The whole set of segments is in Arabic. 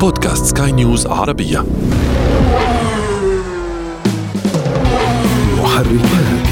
بودكاست سكاي نيوز عربية. محركات.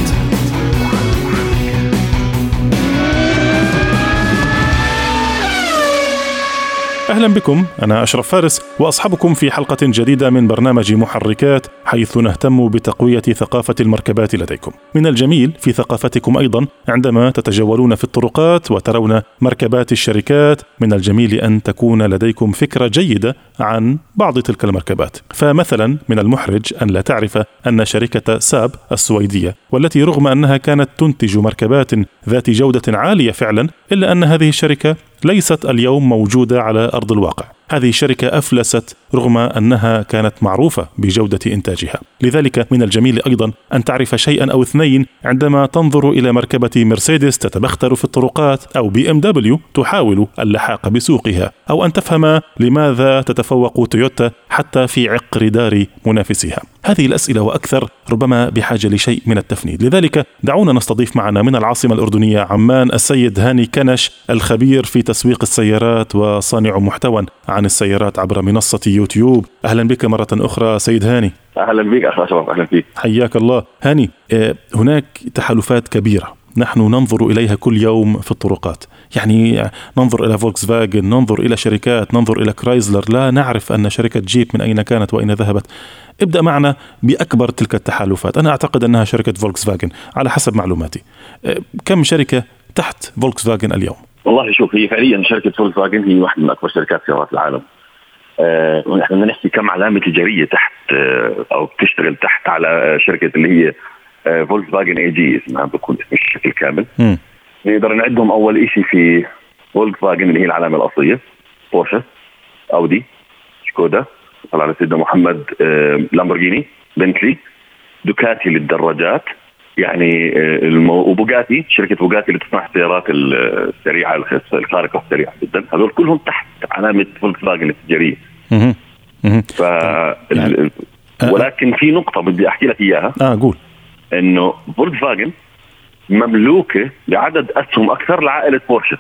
أهلا بكم أنا أشرف فارس واصحبكم في حلقة جديدة من برنامج محركات حيث نهتم بتقوية ثقافة المركبات لديكم. من الجميل في ثقافتكم أيضا عندما تتجولون في الطرقات وترون مركبات الشركات من الجميل أن تكون لديكم فكرة جيدة عن بعض تلك المركبات. فمثلا من المحرج أن لا تعرف أن شركة ساب السويدية والتي رغم أنها كانت تنتج مركبات ذات جودة عالية فعلا إلا أن هذه الشركة ليست اليوم موجودة على أرض الواقع. هذه الشركة أفلست رغم أنها كانت معروفة بجودة إنتاجها. لذلك من الجميل أيضا أن تعرف شيئا أو اثنين عندما تنظر إلى مركبة مرسيدس تتبختر في الطرقات أو بي إم دبليو تحاول اللحاق بسوقها، أو أن تفهم لماذا تتفوق تويوتا حتى في عقر دار منافسها. هذه الأسئلة وأكثر ربما بحاجة لشيء من التفنيد، لذلك دعونا نستضيف معنا من العاصمة الأردنية عمان السيد هاني كنش الخبير في تسويق السيارات وصانع محتوى عن السيارات عبر منصة يوتيوب. أهلا بك مرة أخرى سيد هاني. أهلا بك اشرف أهلا فيك حياك الله هاني آه، هناك تحالفات كبيرة نحن ننظر إليها كل يوم في الطرقات. يعني ننظر إلى فولكس فاجن ننظر إلى شركات ننظر إلى كرايزلر. لا نعرف أن شركة جيب من أين كانت وأين ذهبت. ابدأ معنا بأكبر تلك التحالفات. أنا أعتقد أنها شركة فولكس فاجن على حسب معلوماتي. آه، كم شركة تحت فولكس فاجن اليوم؟ والله شوف هي فعليا شركة فولكس فاجن هي واحدة من أكبر شركات سيارات العالم. آه، بدنا نحكي كم علامة تجارية تحت آه، أو بتشتغل تحت على شركة اللي هي فولكس فاجن AG اسمها بكون اسم الشركة الكامل مم. نقدر نعدهم أول شيء في فولكس فاجن اللي هي العلامة الأصلية بورشة أودي سكودا صل على سيدنا محمد آه، لامبورجيني بنتلي دوكاتي للدراجات يعني آه، المو... وبوجاتي شركة بوجاتي اللي تصنع السيارات السريعة الخ- الخارقه السريعة جدا هذول كلهم تحت علامة فولكس فاجن التجاريه. ف ال- آه. ولكن في نقطة بدي أحكي لك إياها آه قول إنه فولكس فاجن مملوكة لعدد أسهم أكثر لعائلة بورشة.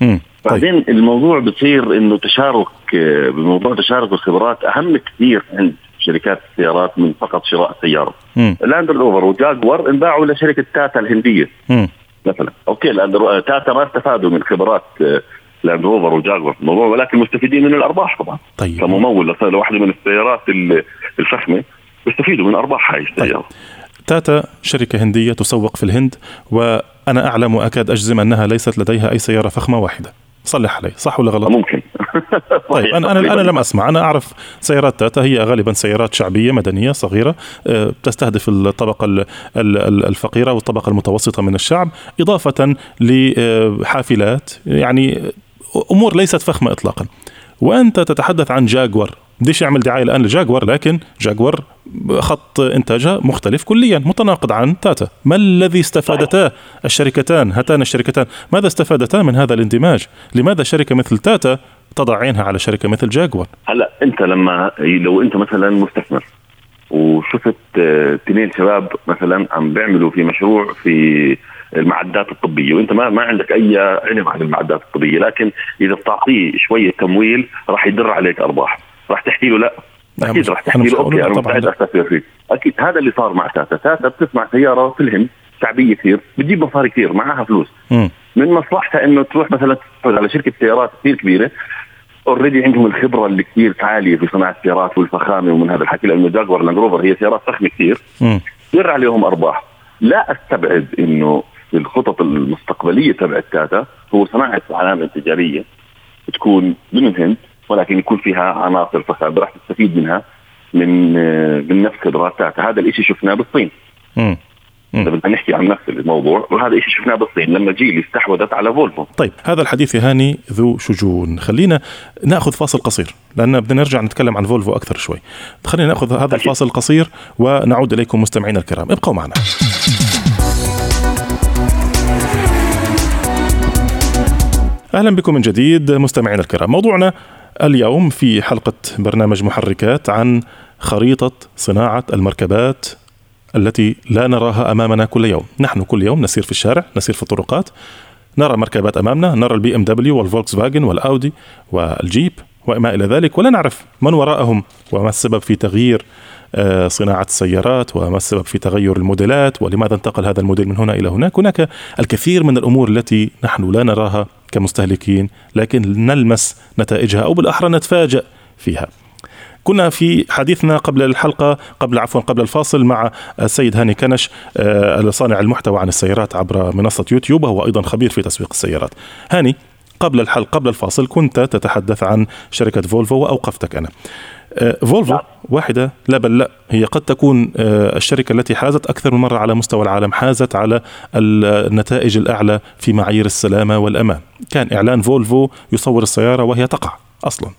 مم. طيب. بعدين الموضوع بصير إنه تشارك آه، بموضوع تشارك الخبرات أهم كثير عند شركات السيارات من فقط شراء السيارة. مم. لاند روفر وجاكور انباعوا لشركة تاتا الهندية. مم. مثلا. okay لاند رو... تاتا ما استفادوا من خبرات آه، لاند روفر وجاكور. في الموضوع ولكن مستفيدين من الأرباح طبعا. طيب. كممول لواحده من السيارات ال- الفخمة بيستفيدوا من ارباح هاي السيارة. تاتا شركة هندية تسوق في الهند وأنا أعلم وأكاد أجزم أنها ليست لديها أي سيارة فخمة واحدة. صلح علي صح ولا غلط؟ ممكن. طيب أنا أنا أنا لم أسمع. أنا أعرف سيارات تاتا هي غالبا سيارات شعبية مدنية صغيرة آه، تستهدف الطبقة ال- ال- ال- الفقيرة والطبقة المتوسطة من الشعب إضافة لحافلات يعني أمور ليست فخمة إطلاقا. وأنت تتحدث عن جاكور بديش أعمل دعاية الآن لجاكور لكن جاكور خط إنتاجها مختلف كليا متناقض عن تاتا. ما الذي استفادتا الشركتان؟ هاتان الشركتان. ماذا استفادتا من هذا الاندماج؟ لماذا شركة مثل تاتا تضع عينها على شركة مثل جاكور؟ هلا أنت لما لو أنت مثلا مستثمر وشفت آه، اثنين شباب مثلا عم بيعملوا في مشروع في المعدات الطبية وأنت ما ما عندك أي علم عن المعدات الطبية لكن إذا بتعطيه شوية تمويل راح يدر عليك أرباح. راح تحكي له لا. أكيد راح تحكي له أوكي أنا مستعد. أستثمر فيك أكيد هذا اللي صار مع تاتا تاتا بتصنع سيارة في الهند شعبية كثير بتجيب مصاري كثير معها فلوس. مم. من مصلحتها إنه تروح مثلا تتفرج على شركة سيارات كثير كبيرة. already عندهم الخبرة اللي كثير عالية في صناعة السيارات والفخامة ومن هذا الحكي لأنه جاكور لاند روفر هي سيارات فخمة كثير. يدر عليهم أرباح. لا أستبعد إنه في الخطط المستقبلية تبع تاتا هو صناعة علامه تجارية تكون من الهند. ولكن يكون فيها عناصر فخامه راح تستفيد منها من من نفس خبرات تاتا هذا الشيء شفناه بالصين. مم. إذا بدنا نحكي عن نفس الموضوع وهذا الشيء شفناه بالصين لما جيلي استحوذت على فولفو. طيب هذا الحديث يا هاني ذو شجون. خلينا نأخذ فاصل قصير لأن بدنا نرجع نتكلم عن فولفو أكثر شوي. خلينا نأخذ هذا الفاصل القصير ونعود إليكم مستمعينا الكرام. ابقوا معنا. أهلا بكم من جديد مستمعينا الكرام. موضوعنا اليوم في حلقة برنامج محركات عن خريطة صناعة المركبات التي لا نراها أمامنا كل يوم، نحن كل يوم نسير في الشارع، نسير في الطرقات، نرى مركبات أمامنا، نرى البي ام دبليو والفولكس فاجن والأودي والجيب وما إلى ذلك ولا نعرف من وراءهم وما السبب في تغيير آه، صناعة السيارات وما السبب في تغير الموديلات ولماذا انتقل هذا الموديل من هنا إلى هناك. هناك الكثير من الأمور التي نحن لا نراها كمستهلكين لكن نلمس نتائجها أو بالأحرى نتفاجأ فيها. كنا في حديثنا قبل الحلقة قبل عفوا قبل الفاصل مع السيد هاني كنش آه، صانع المحتوى عن السيارات عبر منصة يوتيوب وهو أيضا خبير في تسويق السيارات. هاني قبل الحلقة قبل الفاصل كنت تتحدث عن شركة فولفو وأوقفتك أنا. فولفو نعم. واحدة لا بل لا هي قد تكون آه، الشركة التي حازت أكثر من مرة على مستوى العالم حازت على النتائج الأعلى في معايير السلامة والأمان كان إعلان فولفو يصور السيارة وهي تقع أصلا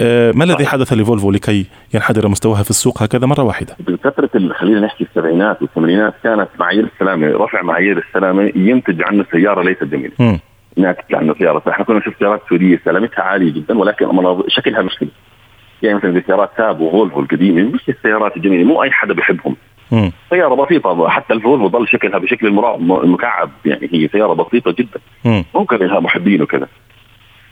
آه ما الذي حدث لفولفو لكي ينحدر مستواها في السوق هكذا مرة واحدة؟ بفتره خلينا نحكي السبعينات والثمانينات كانت معايير السلامة رفع معايير السلامة ينتج عنه سيارة ليست جميلة. ناتج عنه سيارة، إحنا كنا نشوف سيارات سورية سلامتها عالية جدا ولكن شكلها مشكلة. يعني مثلا زي سيارات ساب وفولفو القديمه مش السيارات الجميلة مو أي حدا بيحبهم. سيارة بسيطة حتى الفولفو ظل شكلها بشكل المكعب يعني هي سيارة بسيطة جدا ممكن لها محبين وكذا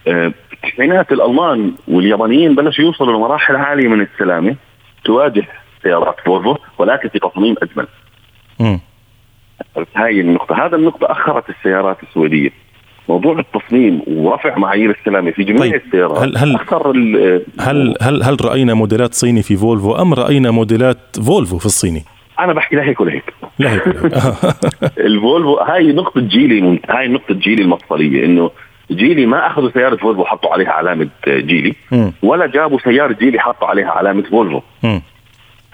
آه، التسعينات الألمان واليابانيين بلشوا يوصلوا لمراحل عالية من السلامة تواجه سيارات فولفو ولكن في تصميم أجمل. امم هاي النقطة، هذا النقطة أخرت السيارات السويدية. موضوع التصميم ورفع معايير السلامة في جميع طيب. السيارات هل هل أخر هل هل هل رأينا موديلات صيني في فولفو أم رأينا موديلات فولفو في الصيني؟ أنا بحكي لهيك ولهيك لهيك الفولفو هاي نقطة جيلي هاي نقطة جيلي المفصلية إنه جيلي ما أخذوا سيارة فولفو حطوا عليها علامة جيلي ولا جابوا سيارة جيلي حطوا عليها علامة فولفو.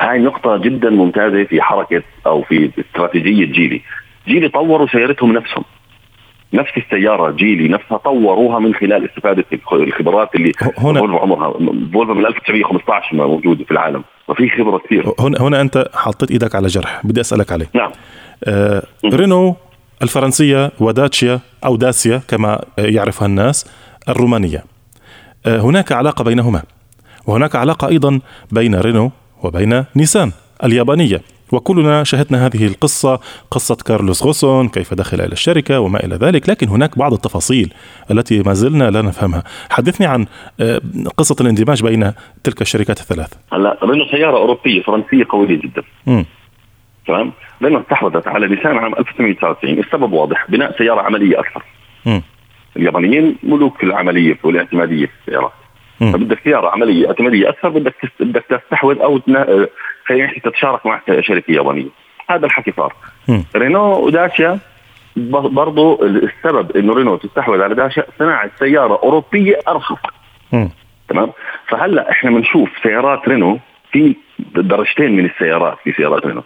هاي نقطة جدا ممتازة في حركة أو في استراتيجية جيلي. جيلي طوروا سيارتهم نفسهم. نفس السيارة جيلي نفسها طوروها من خلال استفادة الخبرات اللي هنا فولفو عمرها فولفو من 1915 موجودة في العالم. وفي خبرة كثير هنا هنا أنت حطيت إيدك على جرح. بدي أسألك عليه. نعم. آه رينو الفرنسية وداتشيا أو داسيا كما يعرفها الناس الرومانية. آه، هناك علاقة بينهما. وهناك علاقة أيضا بين رينو وبين نيسان اليابانية. وكلنا شاهدنا هذه القصة قصة كارلوس غوسون كيف دخل إلى الشركة وما إلى ذلك لكن هناك بعض التفاصيل التي ما زلنا لا نفهمها. حدثني عن آه، قصة الاندماج بين تلك الشركات الثلاث هلا رينو سيارة أوروبية فرنسية قوية جدا. م. تمام؟ لأنه استحوذت على نيسان عام 1999 السبب واضح بناء سيارة عملية أكثر. م. اليابانيين ملوك العملية والاعتمادية في السيارات. فبدك سيارة عملية اعتمادية أكثر بدك بدك تستحوذ أو خلينا نحكي تتشارك مع شركة يابانية. هذا الحكي صار رينو وداشيا برضو السبب إنه رينو تستحوذ على داشيا صناعة سيارة أوروبية أرخص. تمام؟ فهلأ إحنا بنشوف سيارات رينو في درجتين من السيارات في سيارات رينو.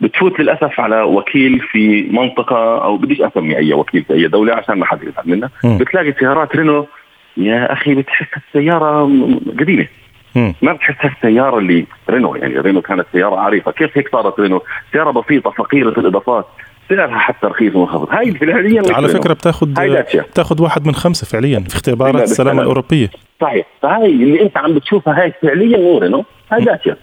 بتفوت للأسف على وكيل في منطقة أو بديش أسمي أي وكيل في أي دولة عشان ما حد يزعل منا بتلاقي سيارات رينو يا أخي بتحس السيارة قديمة. ما بتحس السياره اللي رينو يعني رينو كانت سيارة عريقة. كيف هيك صارت رينو؟ سيارة بسيطة فقيرة الإضافات. سعرها حتى رخيص ومنخفض. هاي فعليا على فكرة بتاخذ بتاخذ واحد من خمسة فعليا في اختبارات السلامة الأوروبية. صحيح. فهي اللي أنت عم بتشوفها هاي فعليا مو رينو. هاي داتشا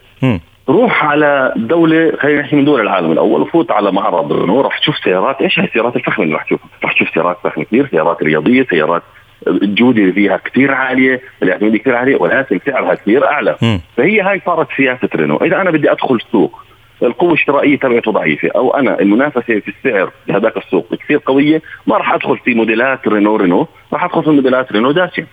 روح على دولة خلينا نحكي من دول العالم الأول وفوت على معرض رينو. راح تشوف سيارات. إيش هاي السيارات الفخمة اللي راح تشوفها؟ راح تشوف سيارات فخمة كثير سيارات رياضية سيارات الجودة فيها كثير عالية الاعتمادية كثير عالية ولكن سعرها كثير أعلى. م. فهي هاي صارت سياسة رينو. إذا أنا بدي أدخل السوق القوة الشرائية تبعته ضعيفة أو أنا المنافسة في السعر في هذاك السوق كثير قوية ما راح أدخل في موديلات رينو رينو راح أدخل في موديلات رينو داسيا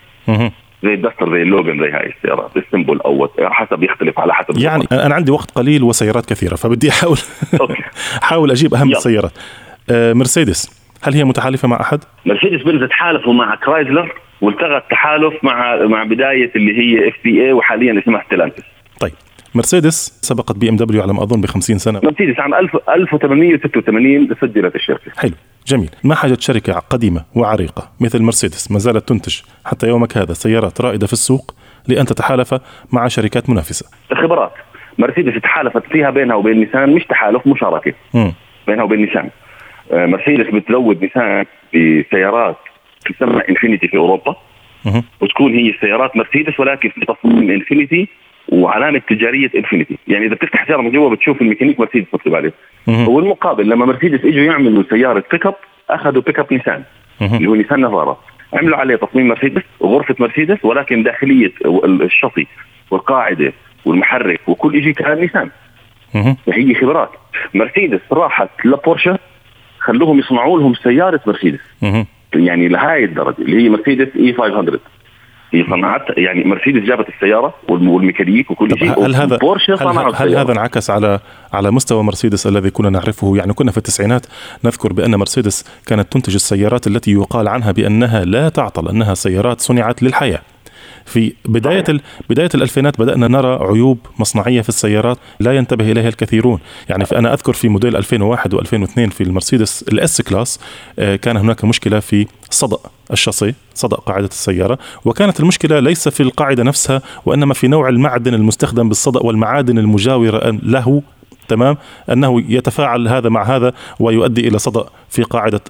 زي الدستر زي اللوجن زي هاي السيارات ال simple أو حسب يختلف على حسب يعني الزمان. أنا عندي وقت قليل وسيارات كثيرة فبدي أحاول أحاول أجيب أهم. السيارات. آه مرسيدس. هل هي متحالفة مع أحد؟ مرسيدس بنز تحالفوا مع كرايزلر والتغى التحالف مع مع بداية اللي هي FCA وحاليا اسمها ستيلانتس. طيب. مرسيدس سبقت بي إم دبليو على ما أظن ب 50 سنة. مرسيدس عام 1886 سجلت الشركة. حلو. جميل. ما حاجة شركة قديمة وعريقة مثل مرسيدس؟ ما زالت تنتج حتى يومك هذا سيارات رائدة في السوق لأن تتحالف مع شركات منافسة. خبرات مرسيدس تحالفت فيها بينها وبين نيسان مش تحالف مشاركة. م. بينها وبين نيسان. مرسيدس بتزود نيسان بسيارات تسمى انفينيتي في أوروبا. وتكون هي سيارات مرسيدس ولكن في تصميم انفينيتي وعلامة تجارية انفينيتي يعني إذا بتفتح سيارة من جوا بتشوف الميكانيك مرسيدس مكتوب عليه. والمقابل لما مرسيدس إجوا يعملوا سيارة بيك اب أخذوا بيك اب نيسان اللي هو نيسان نافارا عملوا عليه تصميم مرسيدس غرفة مرسيدس ولكن داخلية الشاصي والقاعدة والمحرك وكل شيء كان نيسان هي خبرات. مرسيدس راحت لبورشة خلوهم يصنعوا لهم سيارة مرسيدس. يعني لهي الدرجة اللي هي مرسيدس E 500 هي صنعت يعني مرسيدس جابت السيارة والميكانيك وكل شيء هل هذا هل, هل هذا انعكس على على مستوى مرسيدس الذي كنا نعرفه؟ يعني كنا في التسعينات نذكر بأن مرسيدس كانت تنتج السيارات التي يقال عنها بأنها لا تعطل أنها سيارات صنعت للحياة. في بداية. بداية الألفينات بدأنا نرى عيوب مصنعية في السيارات لا ينتبه إليها الكثيرون يعني أنا أذكر في موديل 2001 و2002 في المرسيدس ال S-Class آه، كان هناك مشكلة في صدأ الشاصي صدأ قاعدة السيارة وكانت المشكلة ليس في القاعدة نفسها وإنما في نوع المعدن المستخدم بالصدأ والمعادن المجاورة له تمام أنه يتفاعل هذا مع هذا ويؤدي إلى صدأ في قاعدة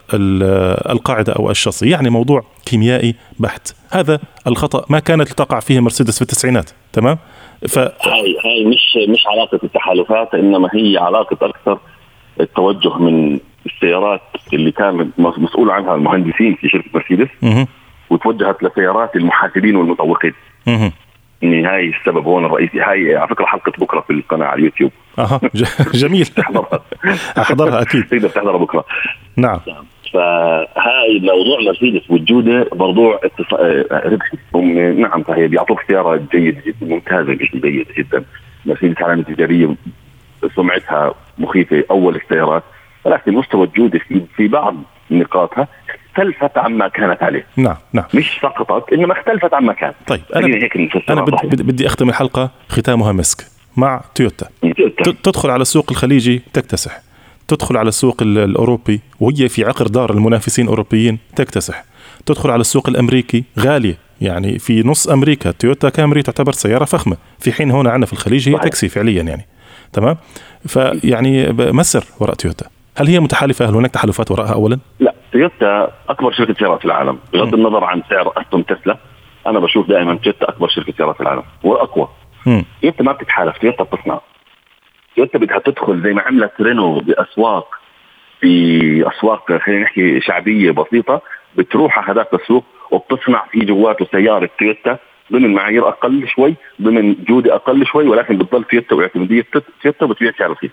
القاعدة أو الشاصي يعني موضوع كيميائي بحت. هذا الخطأ ما كانت تقع فيه مرسيدس في التسعينات تمام؟ ف هاي هاي مش مش علاقة التحالفات إنما هي علاقة أكثر التوجه من السيارات اللي كان مسؤول عنها المهندسين في شركة مرسيدس وتوجهت لسيارات المحاسبين والمسوقين هاي السبب هون الرئيسي هاي على فكرة حلقة بكرة في القناة على اليوتيوب. أها جميل. تحضرها أحضرها أكيد. تقدر تحضرها بكرة. نعم. فهاي موضوع مرسيدس والجوده موضوع ربحي. هم نعم فهي بيعطوك سيارة جيدة جدا ممتازة جيدة جدا. مرسيدس علامه تجاريه سمعتها مخيفة أول السيارات ولكن مستوى الجودة في في بعض نقاطها اختلفت عما كانت عليه. نعم نعم. مش سقطت إنما اختلفت عما كان. طيب أنا هيك أنا بدي, بدي أختم الحلقة ختامها مسك مع تويوتا. تدخل على السوق الخليجي تكتسح. تدخل على السوق الأوروبي وهي في عقر دار المنافسين الأوروبيين تكتسح. تدخل على السوق الأمريكي غالية يعني في نص أمريكا. تويوتا كامري تعتبر سيارة فخمة. في حين هنا عندنا في الخليج هي تاكسي فعليا يعني. تمام؟ فيعني ما السر وراء تويوتا؟ هل هي متحالفة؟ هل هناك تحالفات وراءها اولا؟ لا. تويوتا أكبر شركة سيارات في العالم. بغض النظر عن سعر أستون تسلا أنا بشوف دائما تويوتا أكبر شركة سيارات في العالم وأقوى. تويوتا ما بتتحالف تويوتا بتصنع. تويوتا بدها تدخل زي ما عملت رينو بأسواق في اسواق خلينا نحكي شعبية بسيطة بتروح على هذاك السوق وبتصنع في جواته سيارة تويوتا ضمن معايير أقل شوي ضمن جودة أقل شوي ولكن بتضل تويوتا واعتماديه تويوتا بتبيع سعر رخيص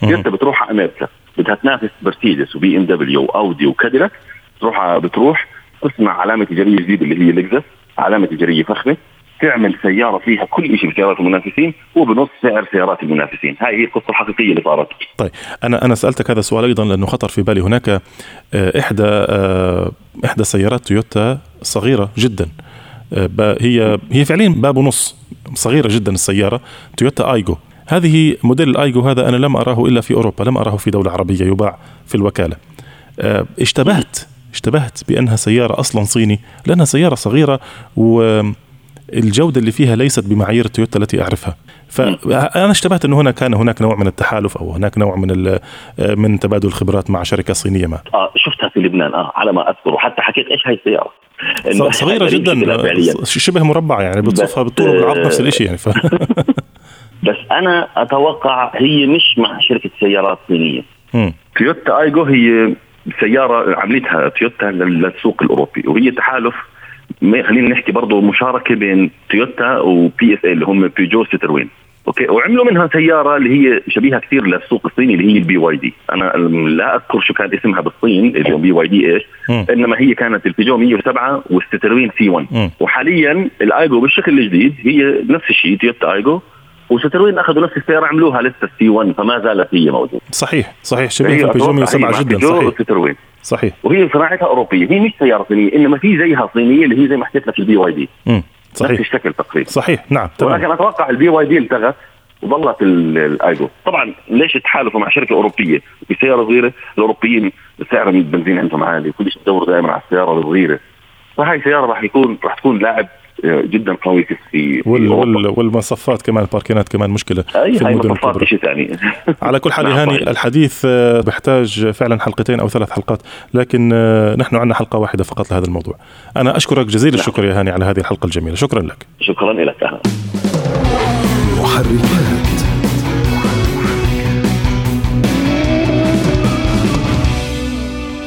تويوتا بتروح على أمريكا. بدها تنافس مرسيدس وبي ام دبليو واودي وكاديلاك تروح بتروح تصنع علامة تجاريه جديدة اللي هي لكزس علامة تجاريه فخمة. تعمل سيارة فيها كل شيء بسيارات المنافسين وبنص سعر سيارات المنافسين. هاي هي القصة الحقيقية اللي صارت. طيب أنا أنا سألتك هذا السؤال أيضا لأنه خطر في بالي. هناك آه، إحدى آه، إحدى سيارات تويوتا صغيرة جدا. آه، هي هي فعليا باب ونص صغيرة جدا السيارة تويوتا آيجو. هذه موديل الآيجو هذا أنا لم أراه إلا في أوروبا لم أراه في دولة عربية يباع في الوكالة. اشتبهت اشتبهت بأنها سيارة أصلا صيني لأنها سيارة صغيرة و الجوده اللي فيها ليست بمعايير تويوتا التي أعرفها. فانا اشتبهت إنه هنا كان هناك نوع من التحالف أو هناك نوع من من تبادل الخبرات مع شركة صينية ما. آه شفتها في لبنان آه على ما أذكر. وحتى حكيت إيش هاي السيارة؟ صغيرة جدا شبه مربعه يعني بتصفها بالطول وبالعرض نفس الشيء يعني ف... بس أنا أتوقع هي مش مع شركة سيارات صينية. تويوتا ايجو هي سيارة عملتها تويوتا للسوق الأوروبي وهي تحالف خلينا نحكي برضه مشاركة بين تويوتا و PSA ال اللي هم بيجو سيتروين أوكي؟ وعملوا منها سيارة اللي هي شبيهة كثير للسوق الصيني اللي هي البي واي دي أنا لا أذكر شو كان اسمها بالصين اللي هو بي واي دي إيش إنما هي كانت البيجو 107 والسيتروين C1 وحاليا الايجو بالشكل الجديد هي نفس الشيء تويوتا ايجو وسيتروين أخذوا نفس السيارة عملوها لسه ال C1 فما زالت هي موجودة. صحيح صحيح شبيه البيجو 107 جدا صحيح. صحيح. وهي صناعتها أوروبية هي مش سيارة صينية إنما في زيها صينية اللي هي زي ما حكيت لك البي واي دي صحيح نفس الشكل تقريبا. صحيح نعم تمام. ولكن أتوقع البي واي دي التغت وظلت الايجو طبعا ليش تحالفوا مع شركة أوروبية بسيارة صغيرة؟ الأوروبيين سعر البنزين عندهم عالي كل شيء بدوروا دائما على السيارة الصغيرة. فهي سيارة راح يكون راح تكون لاعب جدا قوي في في وال وال والمصفات كمان الباركينات كمان مشكلة أي في المدن الكبرى. شيء ثاني. على كل حال هاني الحديث آه، بيحتاج فعلا حلقتين أو ثلاث حلقات لكن آه، نحن عندنا حلقة واحدة فقط لهذا الموضوع. أنا أشكرك جزيل الشكر يا هاني على هذه الحلقة الجميلة. شكرا لك. شكرا لك. محركات.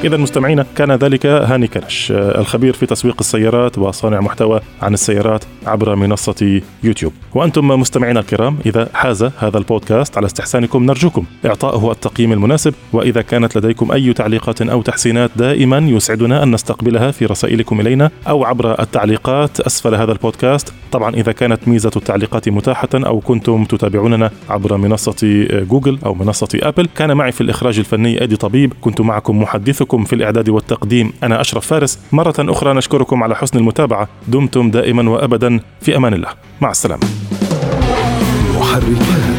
إذا مستمعينا كان ذلك هاني كنش الخبير في تسويق السيارات وصانع محتوى عن السيارات عبر منصة يوتيوب. وأنتم مستمعينا الكرام إذا حاز هذا البودكاست على استحسانكم نرجوكم إعطائه التقييم المناسب. وإذا كانت لديكم أي تعليقات أو تحسينات دائما يسعدنا أن نستقبلها في رسائلكم إلينا أو عبر التعليقات. أسفل هذا البودكاست. طبعا إذا كانت ميزة التعليقات متاحة أو كنتم تتابعوننا عبر منصة جوجل أو منصة أبل كان معي في الإخراج الفني أدي طبيب. كنت معكم محدثكم في الإعداد والتقديم. أنا أشرف فارس. مرة أخرى نشكركم على حسن المتابعة. دمتم دائما وأبدا. في أمان الله. مع السلامة. محركات.